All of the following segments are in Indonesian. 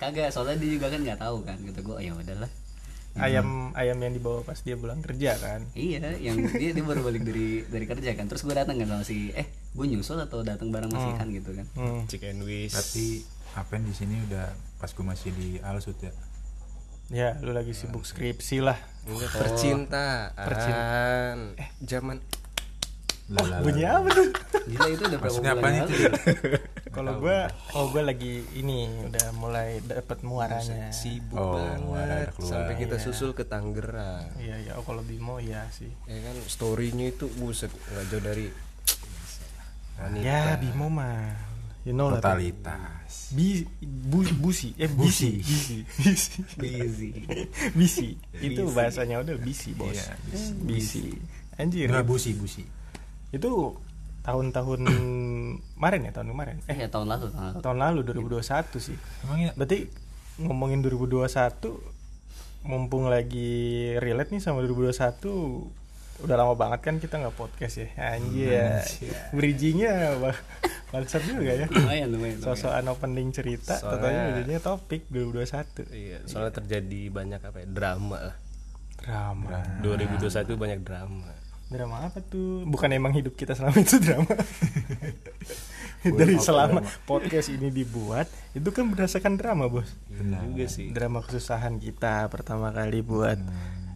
kagak soalnya dia juga kan nggak tahu kan gitu. Gue ya udahlah. Ayam ayam yang dibawa pas dia pulang kerja kan? Iya yang dia dia baru balik dari dari kerja kan. Terus gue datang kan sama si eh gue nyusul atau datang bareng masih kan gitu kan? Hmm. chicken wish Berarti Apen di sini udah pas gue masih di Alsut ya. ya lu lagi sibuk skripsi lah. Ini percintaan. Eh zaman lah, lah. bunyi apa tuh? Gila itu udah berapa Maksudnya bulan lalu itu? ya? kalau gue oh gue lagi ini udah mulai dapat muaranya sibuk Oh, banget sampai kita Iya. susul ke Tangerang iya iya oh kalau bimo iya sih ya kan storynya itu buset nggak jauh dari wanita ya bimo mah you know lah Totalitas. Bi, bu, busi, eh busi, bisi, bisi, busy bisi. Itu bahasanya udah bisi bos, Iya, bisi. Anjir, Enggak busi busi. itu tahun-tahun kemarin ya tahun kemarin, eh ya tahun lalu tahun lalu. tahun lalu 2021 sih. Emang ya Berarti ngomongin 2021, mumpung lagi relate nih sama 2021 udah lama banget kan kita nggak podcast ya? Anjir. Bridgingnya bah- bangsat juga ya. Lumayan lumayan sosokan opening cerita Soalnya- totalnya ujungnya topik 2021 iya soalnya terjadi banyak apa ya? Drama lah. Drama. 2021 banyak drama drama apa tuh? Bukan emang hidup kita selama itu drama. Dari selama podcast ini dibuat itu kan berdasarkan drama bos. Benar. juga sih. Drama kesusahan kita pertama kali buat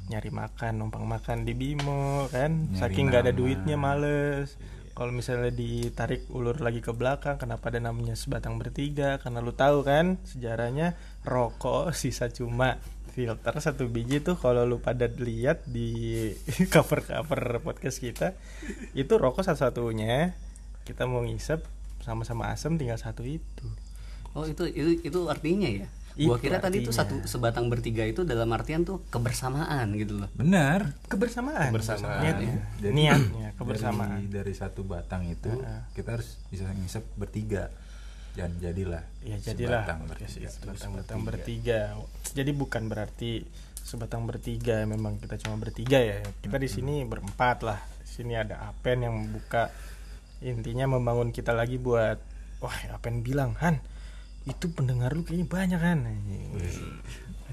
nyari makan numpang makan di Bimo kan? Nyari saking nggak ada duitnya males. Kalau misalnya ditarik ulur lagi ke belakang kenapa ada namanya sebatang bertiga? Karena lu tahu kan sejarahnya rokok sisa cuma filter satu biji tuh kalau lu pada lihat di cover cover podcast kita itu rokok satu-satunya kita mau ngisep sama-sama asem tinggal satu itu oh itu itu itu artinya ya gua Itu kira tadi tuh artinya. satu sebatang bertiga itu dalam artian tuh kebersamaan gitu loh Benar. kebersamaan Kebersamaan. niatnya Jadi niatnya kebersamaan Dari, dari satu batang itu kita harus bisa ngisep bertiga. Dan jadilah. ya jadilah sebatang podcast bertiga. itu sebatang bertiga. jadi bukan berarti sebatang bertiga memang kita cuma bertiga ya. Kita di sini berempat lah. Di sini ada Apen yang membuka intinya membangun kita lagi buat wah Apen bilang Han itu pendengar lu kayaknya banyak kan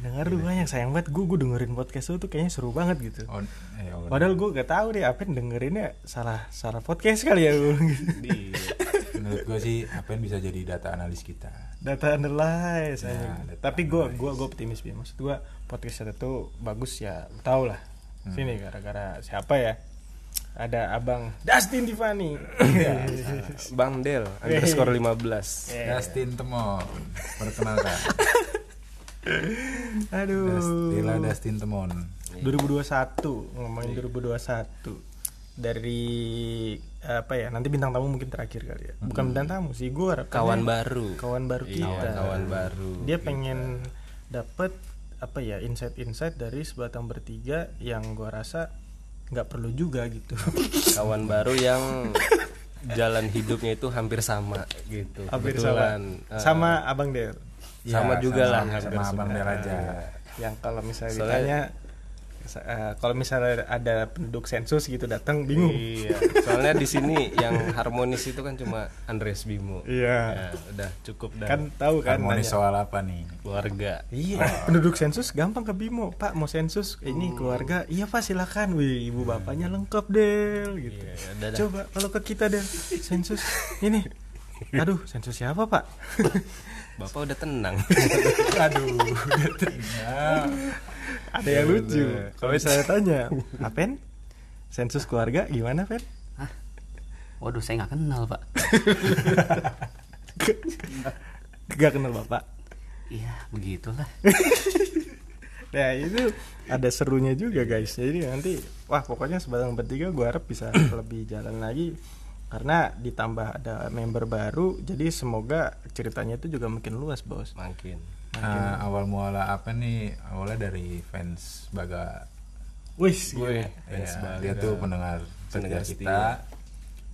pendengar lu banyak. Sayang banget gue gue dengerin podcast lu tuh kayaknya seru banget gitu. Oh, eh, oh, Padahal gue gak tahu deh Apen dengerinnya salah salah podcast kali ya gitu. Menurut gue sih apa yang bisa jadi data analis kita. data analyze Ya, data tapi gue gua gue optimis bi maksud gue podcast itu bagus ya tau lah Hmm. sini gara-gara siapa ya ada abang Dustin Tiffany Iya. Bang Del underscore 15 Iya. Dustin Temon. Perkenalkan. aduh Dastila Dustin Temon. 2021 ngomongin 2021 dari apa ya nanti bintang tamu mungkin terakhir kali ya. Bukan bintang tamu sih gue kawan baru. Kawan baru Iya, kita. kawan baru dia pengen dapet apa ya insight-insight dari sebatang bertiga yang gua rasa nggak perlu juga gitu. Kawan baru yang jalan hidupnya itu hampir sama gitu. Hampir Kebetulan, sama. eh, sama abang Del. sama Ya, juga sama- lah. sama hampir Abang. Del aja. yang kalau misalnya Soalnya- ditanya eh, kalau misalnya ada penduduk sensus gitu datang bingung iya soalnya di sini yang harmonis itu kan cuma Andres Bimo iya ya, udah cukup dah kan tahu kan Harmonis nanya. soal apa nih? keluarga Iya, penduduk sensus gampang ke Bimo. Pak, mau sensus ini keluarga. Iya, Pak, silakan. Wih, ibu bapaknya lengkap, Del gitu. Iya, ya udah. Coba kalau ke kita, Del. Sensus ini. Aduh, sensus siapa, Pak? bapak udah tenang Aduh. Ada yang lucu. Kalau saya tanya, Apen? Sensus keluarga gimana, Pen? waduh saya nggak kenal pak Gak kenal Bapak. iya begitulah Nah, itu ada serunya juga, guys. Jadi nanti wah, pokoknya sebatang bertiga gua harap bisa lebih jalan lagi karena ditambah ada member baru jadi semoga ceritanya itu juga makin luas bos makin Eh, awal muala apa nih? Awalnya dari fans Baga. wis gue Ya, dia tuh pendengar setia Pendengar kita.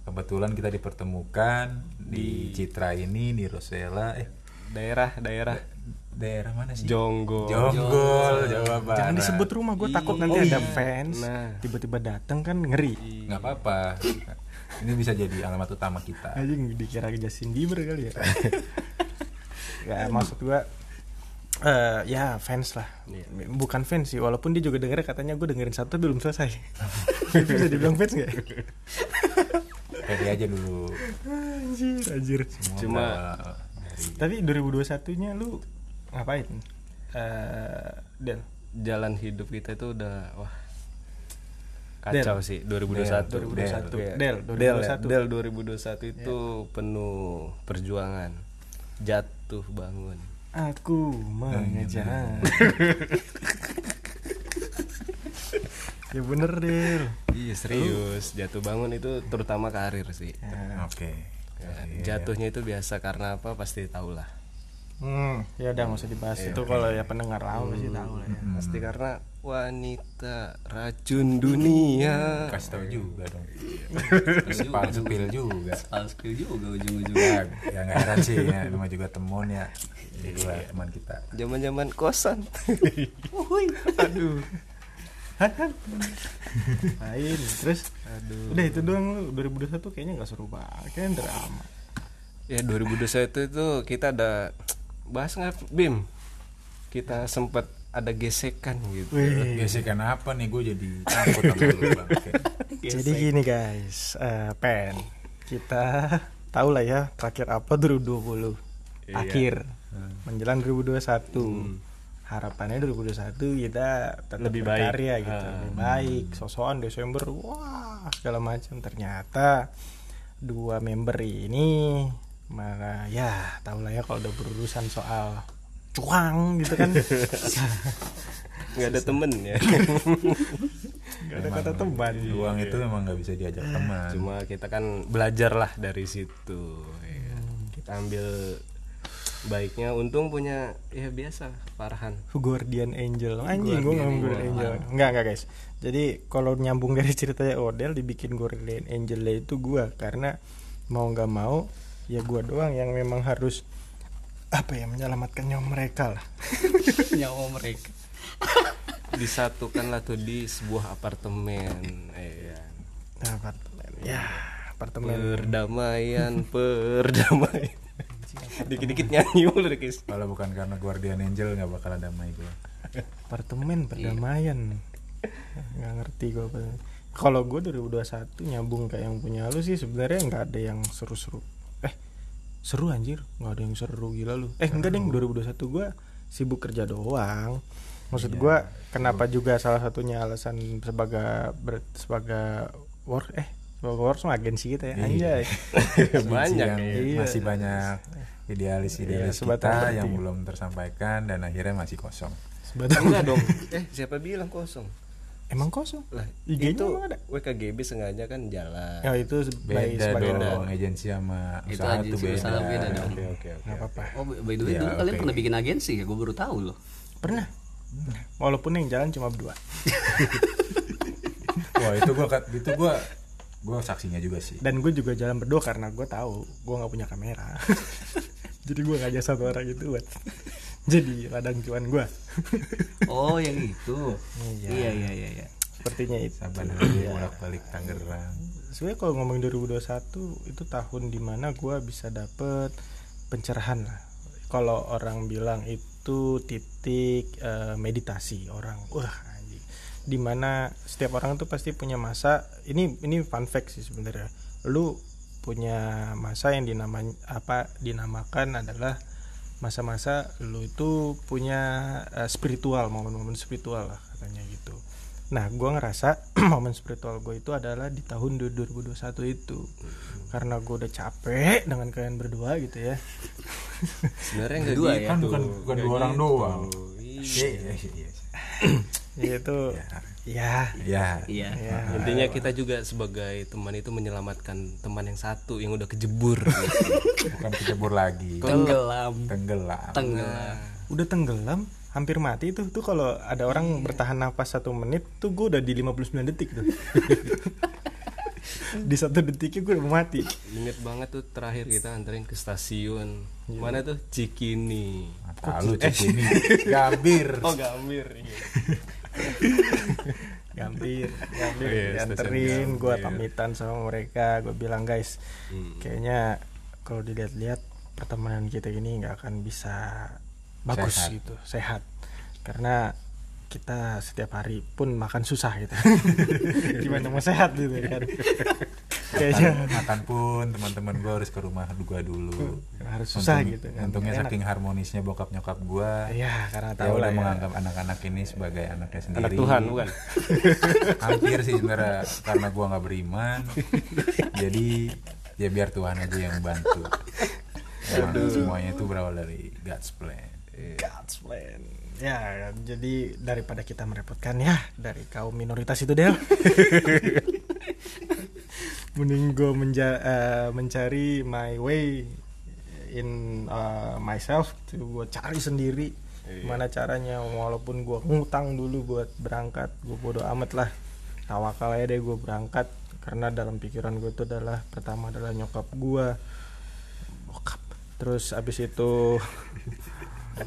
Kebetulan kita dipertemukan di Citra ini di Rosella eh daerah daerah daerah mana sih? Jonggo Jonggol, Jawa Barat. jangan disebut rumah gue takut nanti Oh, ada iya. fans Nah. tiba-tiba datang kan ngeri nggak apa-apa. Ini bisa jadi alamat utama kita. anjing dikira Justin Bieber kali ya ya maksud gua eh ya fans lah Iya. bukan fans sih walaupun dia juga denger katanya gue dengerin satu belum selesai bisa dibilang fans gak Pede aja dulu. anjir anjir Semua Cuma- dari tapi 2021 nya lu ngapain eh Del jalan hidup kita itu udah wah kacau sih 2021 2021. Iya. Del, Del, 2021. Del 2021 itu penuh perjuangan jatuh bangun aku mengejar. Ya bener Del iya serius. Jatuh bangun itu terutama karir sih. Oke. Ya, jatuhnya itu biasa karena apa pasti tahu lah Hmm, ya udah nggak usah dibahas. Itu kalau ya pendengar lama pasti tahu lah ya. pasti karena wanita racun dunia. Kasih tahu juga dong. Terus juga Palsu pil juga. Soal skill juga ujung-ujungnya Ya, ya nggak heran sih ya, nama juga temen ya. Jadi dua teman kita. zaman zaman kosan Aduh. Main terus? Aduh. Udah itu doang lu. 2021 kayaknya nggak seru banget. Kayaknya drama. ya 2021 itu kita ada bahas nggak Bim kita sempat ada gesekan gitu Wih. Gesekan apa nih gue jadi takut sama lu bang. Oke. Jadi gini guys, eh, pen kita tahu lah ya terakhir apa 2020 Iya. akhir menjelang 2021 harapannya 2021 kita tetap Lebih baik. berkarya gitu Ah. lebih baik sosokan Desember wah segala macam ternyata dua member ini malah ya tahu lah ya kalau udah berurusan soal cuang gitu kan. Nggak ada temen ya. Gak ada kata teman. Uang itu memang nggak bisa diajak teman. cuma kita kan belajar lah dari situ ya. kita ambil baiknya. Untung punya ya biasa parahan Guardian Angel. Anjing gue ngomong Guardian Angel. Enggak enggak guys. Jadi kalau nyambung dari ceritanya Odell dibikin Guardian Angel itu gue karena mau nggak mau ya gue doang yang memang harus apa ya menyelamatkan nyawa mereka lah. Nyawa mereka. Disatukan lah tuh di sebuah apartemen ya nah, apartemen ya apartemen. Perdamaian perdamaian. Dikit-dikit nyanyi mulu deh guys. Kalau bukan karena Guardian Angel nggak bakal damai gue. apartemen perdamaian. Nggak ngerti gue apa. Kalau gue 2021 nyambung kayak yang punya lu sih sebenarnya nggak ada yang seru-seru. eh seru anjir. Nggak ada yang seru. Gila lu. Eh enggak deh 2021 gue sibuk kerja doang. Maksud gue kenapa juga salah satunya alasan sebagai ber- sebagai work eh sebagai work sama agensi kita ya? Anjay. Banyak yang ya. Iya. masih banyak idealis-idealis Iya, sebatang kita yang belum tersampaikan dan akhirnya masih kosong. sebatang enggak dong. Eh siapa bilang kosong emang kosong? Lah IG-nya itu ada? WKGB sengaja kan jalan. Ya itu Beda dong, agensi sama Itu usaha tuh agensi beda. usaha beda dong. oke oke oke apa-apa. Oh by the way Iya, dulu kalian oke. pernah bikin agensi ya gue baru tahu loh. Pernah. Walaupun yang jalan cuma berdua. Wah itu gua kat- itu gua gua saksinya juga sih. dan gue juga jalan berdua karena gue tahu gue nggak punya kamera. Jadi gue ngajak satu orang itu buat jadi ladang cuan gue oh yang itu? Iya. iya iya iya iya. Sepertinya itu. Saban lagi bolak-balik Tangerang. sebenarnya kalau ngomong 2021 itu tahun di mana gue bisa dapet pencerahan lah. Kalau orang bilang itu titik eh, meditasi orang. Wah anjing. Di mana setiap orang tuh pasti punya masa. Ini ini fun fact sih sebenarnya. Lu punya masa yang dinamakan apa dinamakan adalah masa-masa lu itu punya eh, spiritual momen-momen spiritual lah katanya gitu nah gua ngerasa momen spiritual gue itu adalah di tahun 2021 itu karena gue udah capek dengan kalian berdua gitu ya sebenarnya nggak Berdua gitu ya? Kan bukan bukan dua orang doang. Iya. Iya, iya, iya. Ya, itu. Ya Ya. iya. Ya intinya kita juga sebagai teman itu menyelamatkan teman yang satu yang udah kejebur. Gitu. Bukan kecebur lagi. tenggelam. Tenggelam. tenggelam. Udah tenggelam hampir mati tuh. Tuh kalau ada orang bertahan nafas satu menit tuh gue udah di 59 detik tuh. Di satu detiknya gue udah mau mati. Inget banget tuh terakhir kita anterin ke stasiun. Mana tuh? Cikini. Mata lu cek ini. Gambir. oh Gambir Gambir, Gambir Iya, dianterin, gue Gambir. pamitan sama mereka, gue bilang guys, Hmm. kayaknya kalau dilihat-lihat pertemanan kita ini nggak akan bisa bagus Sehat. gitu sehat karena kita setiap hari pun makan susah gitu gimana mau sehat gitu kan kayaknya makan, pun teman-teman gue harus ke rumah gue dulu. Harus susah Untung- gitu kan. untungnya Enak. saking harmonisnya bokap nyokap gue Iya, karena ya tahu udah lah ya. menganggap anak-anak ini sebagai anaknya sendiri. Anak Tuhan bukan? Hampir sih sebenarnya karena gua nggak beriman. Jadi ya biar Tuhan aja yang bantu. Emang semuanya itu berawal dari God's plan. God's plan. Ya, jadi daripada kita merepotkan ya dari kaum minoritas itu Del. Mending gue menja- eh, mencari my way in uh, myself, gue cari sendiri gimana caranya. Walaupun gue ngutang dulu buat berangkat, gue bodo amat lah. Tawakal aja deh gue berangkat karena dalam pikiran gue itu adalah pertama adalah nyokap gue bokap. Terus abis itu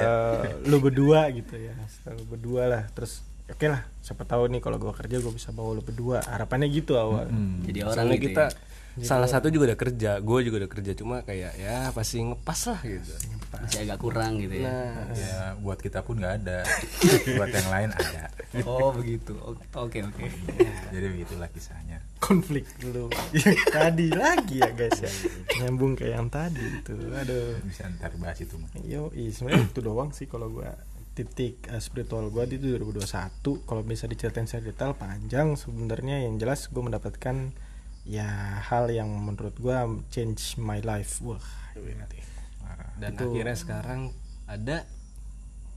eh, lu berdua gitu ya. Lu berdua lah. Terus oke lah siapa tahu nih kalau gua kerja gua bisa bawa lu berdua. Harapannya gitu awal. Hmm. jadi orang soalnya gitu kita ya. salah satu juga udah kerja gue juga udah kerja. Cuma kayak ya pasti ngepas lah gitu. Masih agak kurang gitu ya. Nah. Ya buat kita pun nggak ada. Buat yang lain ada. Oh begitu. Oke oke. Jadi begitulah kisahnya. Konflik dulu. Yang tadi lagi ya guys ya. Nyambung kayak yang tadi itu. Aduh. Bisa ntar bahas itu mah yo sebenarnya itu doang sih kalau gua titik eh, spiritual gua di 2021 kalau bisa diceritain secara detail panjang sebenarnya yang jelas gue mendapatkan ya hal yang menurut gua change my life wah dan Itu. akhirnya sekarang ada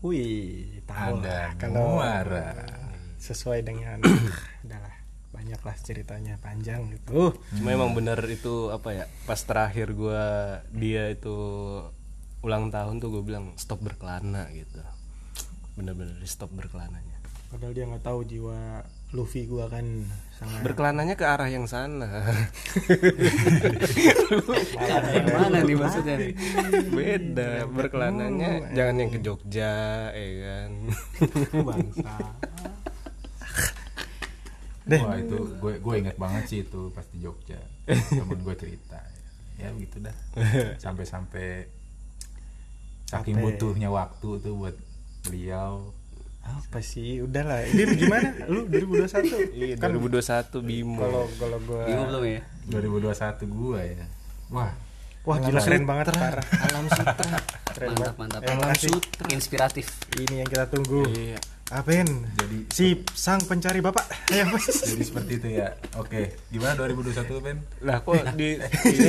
Wih, tahu Ada kalau muara. sesuai dengan adalah banyak lah ceritanya panjang gitu. cuma emang bener itu apa ya pas terakhir gua dia itu ulang tahun tuh gue bilang stop berkelana gitu bener-bener di stop berkelananya. Padahal dia nggak tahu jiwa Luffy gua kan sangat berkelananya ke arah yang sana. Yang mana nih maksudnya nih? Beda berkelananya jangan yang ke Jogja ya kan? Bangsa. Deh. Wah itu gue gue inget banget sih itu pas di Jogja. Temen gue cerita. Ya begitu dah. Sampai-sampai saking Sampai- butuhnya waktu tuh buat beliau Apa sih? Udahlah. Ini gimana? Lu 2021? iya Kan 2021 Bimo kalau kalau gua Bingung belum ya 2021 gue ya wah Wah, gila keren banget parah. alam sutra Keren mantap banget. mantap Yang kasih inspiratif ini yang kita tunggu. iya Apen. Jadi- si sang pencari bapak. Ayo, jadi seperti itu ya. Oke gimana 2021 Ben lah kok di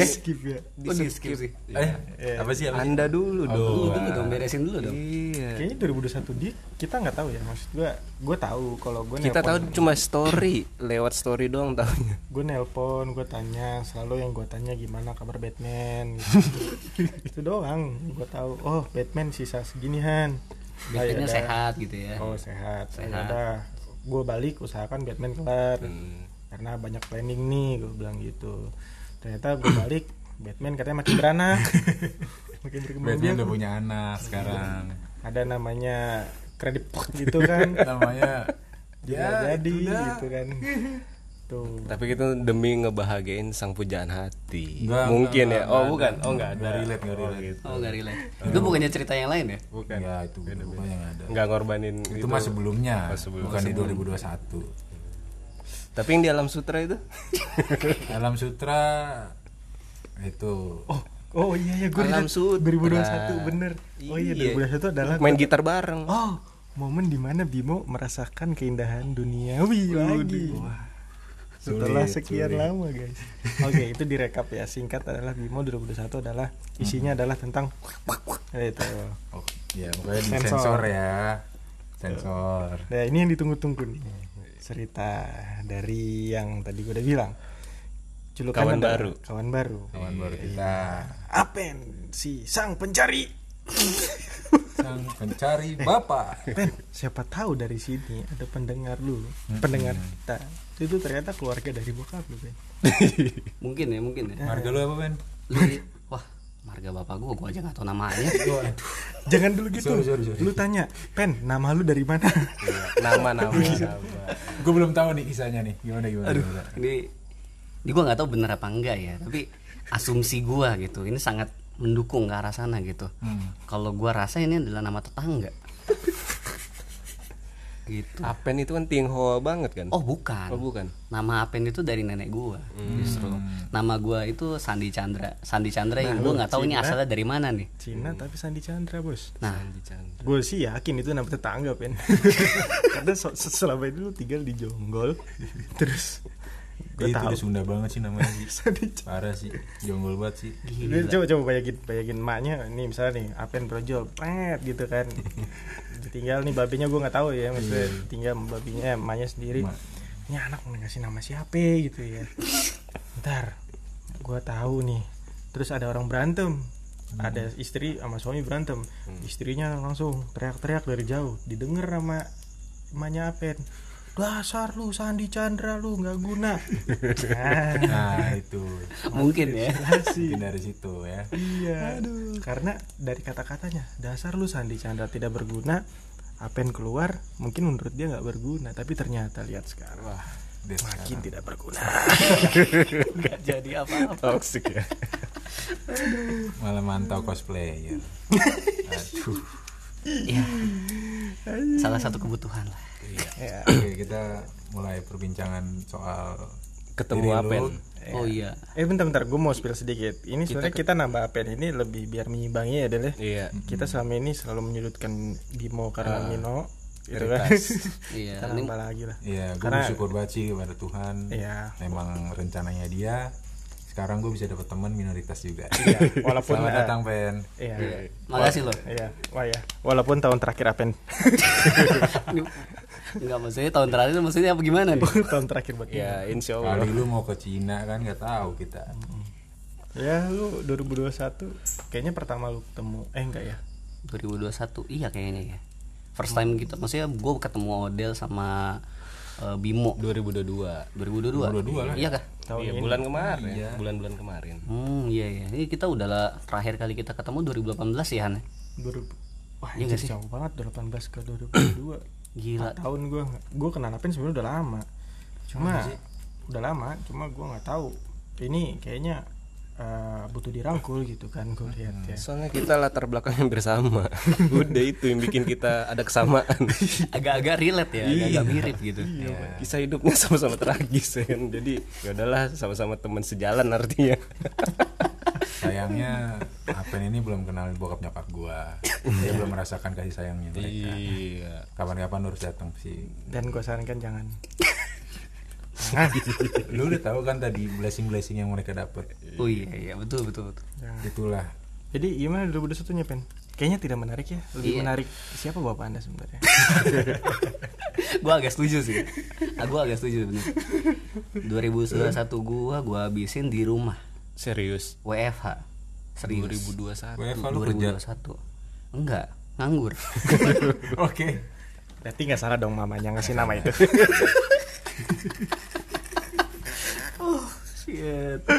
Skip ya. oh di skip. sih eh apa sih apa sih? anda dulu Oh, dong. dulu dulu dong beresin dulu dong. Iya. Kayaknya 2021 dia kita nggak tahu ya. Maksud gua gue tahu kalau gue kita tahu cuma story lewat story doang tahunya gue nelpon gue tanya selalu yang gue tanya gimana kabar Batman gitu. itu doang gue tahu oh Batman sisa seginian. Ah, ya Batman-nya udah. sehat gitu ya. Oh sehat. Sehat. udah gue balik usahakan Batman kelar. Hmm. karena banyak planning nih gue bilang gitu. Ternyata gue balik Batman katanya makin beranak. Makin berkembang Batman udah punya anak sekarang. Ada namanya kredit gitu kan. Namanya ya jadi udah. gitu kan tuh tapi itu demi ngebahagiain sang pujaan hati. Enggak, mungkin enggak, ya oh enggak, bukan. enggak. oh enggak ada. Enggak relate, enggak Oh, relate. gitu. oh nggak relate. Itu bukannya cerita yang lain ya? Bukan. Ya itu gue yang ada. Nggak ngorbanin itu mah sebelumnya. Oh, sebelum- bukan di sebelum. 2021 tapi yang di alam sutra itu? Alam Sutra itu. Oh oh iya ya gue Alam Sutra. 2021 bener. Oh iya, Iya. 2021 adalah main gitar bareng. Oh momen di mana Bimo merasakan keindahan duniawi lagi setelah Sulit, sekian sulit. lama guys. Oke itu direkap ya. Singkat adalah Bimo 2021 adalah isinya adalah tentang itu oh, ya Sensor. sensor ya. Sensor. Nah ini yang ditunggu-tunggu nih. Cerita dari yang tadi gue udah bilang. Julukan Kawan apa? baru. kawan baru. Kawan baru kita. Apen si sang pencari sang pencari bapak Pen, siapa tahu dari sini ada pendengar lu, pendengar kita. Itu ternyata keluarga dari bokap lu, Ben. mungkin ya mungkin ya harga lu apa Ben lu wah marga bapak gua gua aja nggak tahu namanya Jangan dulu gitu. Sorry, sorry, sorry. Lu tanya, "Pen, nama lu dari mana?" nama nama nama gue belum tahu nih kisahnya nih gimana gimana, aduh gimana? ini ini gua nggak tahu bener apa enggak ya tapi asumsi gua gitu ini sangat mendukung ke arah sana gitu. Hmm. kalau gua rasa ini adalah nama tetangga. Gitu. Apen itu kan Tionghoa banget kan? Oh bukan. Oh, bukan. Nama Apen itu dari nenek gua justru. Nama gua itu Sandi Chandra. Sandi Chandra yang gua nggak tahu ini asalnya dari mana nih. Cina tapi Sandi Chandra bos. Nah. Sandi Chandra. gue sih yakin itu nama tetangga pen. Karena so- se- selama itu lu tinggal di Jonggol. Terus gue itu tahu. udah Sunda banget sih namanya. Sih. Parah sih, jonggol banget sih. Ini coba coba bayangin bayangin maknya nih misalnya nih Apen brojol pret gitu kan. Tinggal nih babinya gue nggak tahu ya maksudnya tinggal babinya eh, emaknya sendiri. Ma- ini anak mau ngasih nama siapa gitu ya. Ntar gue tahu nih. Terus ada orang berantem. Ada istri sama suami berantem. Istrinya langsung teriak-teriak dari jauh. Didengar sama emaknya Apen dasar lu Sandi Chandra lu nggak guna nah, Nah, itu. mungkin ya Mungkin dari situ ya. Iya. Karena dari kata-katanya dasar lu Sandi Chandra tidak berguna. Apen keluar mungkin menurut dia nggak berguna tapi ternyata lihat sekarang Wah, dia makin tidak berguna. nggak jadi apa-apa Toxic ya. malah mantau cosplayer. Aduh. ya salah satu kebutuhan lah ya. Oke, kita mulai perbincangan soal Ketemu. Apen. oh iya Eh bentar-bentar gue mau spill sedikit. Ini sebenarnya kita nambah Apen ini lebih biar mengimbangi ya Del ya. Iya. Kita selama ini selalu menyudutkan Bimo karena Mino gitu kan. iya kita nambah lagi lah. Iya, gue Karena- bersyukur banget sih kepada Tuhan. Iya. Memang rencananya dia. Sekarang gue bisa dapat teman minoritas juga. Iya, walaupun Selamat eh, datang, Pen. Iya. makasih loh Iya, wah ya. Walaupun tahun terakhir Apen nggak maksudnya tahun terakhir maksudnya apa gimana nih tahun terakhir buat Ya, insya Allah. Kali lu mau ke Cina kan nggak tahu kita. Ya lu 2021 kayaknya pertama lu ketemu eh enggak ya 2021 iya kayaknya ya first time gitu maksudnya gue ketemu Odel sama eh, Bimo 2022. 2022 iya kah? Tahun Iya, ini. bulan kemarin. Bulan-bulan kemarin. hmm iya iya. Ini kita udah lah terakhir kali kita ketemu 2018 ya Han 2000 Wah, Iya sih? jauh banget 18 ke 2022 gila. Empat tahun gue gue kenal Apen sebenarnya udah lama. Cuma udah lama cuma gue nggak tahu. Ini kayaknya eh, butuh dirangkul gitu kan gue lihat ya Soalnya kita latar belakang hampir sama. Udah itu yang bikin kita ada kesamaan. agak-agak relate ya agak-agak mirip gitu Kisah hidupnya sama-sama tragis ya kan. Jadi ya udahlah sama-sama teman sejalan artinya. Sayangnya Apen ini belum kenal bokap nyokap gua. Dia belum merasakan kasih sayangnya mereka. iya. Kapan-kapan harus datang sih. dan gue sarankan jangan Lu udah tahu kan tadi blessing-blessing yang mereka dapat. oh iya iya betul betul betul jangan. Itulah. jadi gimana 2021 nya Pen kayaknya tidak menarik ya lebih Iya. menarik siapa bapak anda sebenarnya gue agak setuju sih ah, gue agak setuju bener 2021 gue gue habisin di rumah Serius. WFH serius 2021. WFH lu kerja. 2021 enggak nganggur Oke. berarti nggak salah dong mamanya ngasih nama itu Cieto.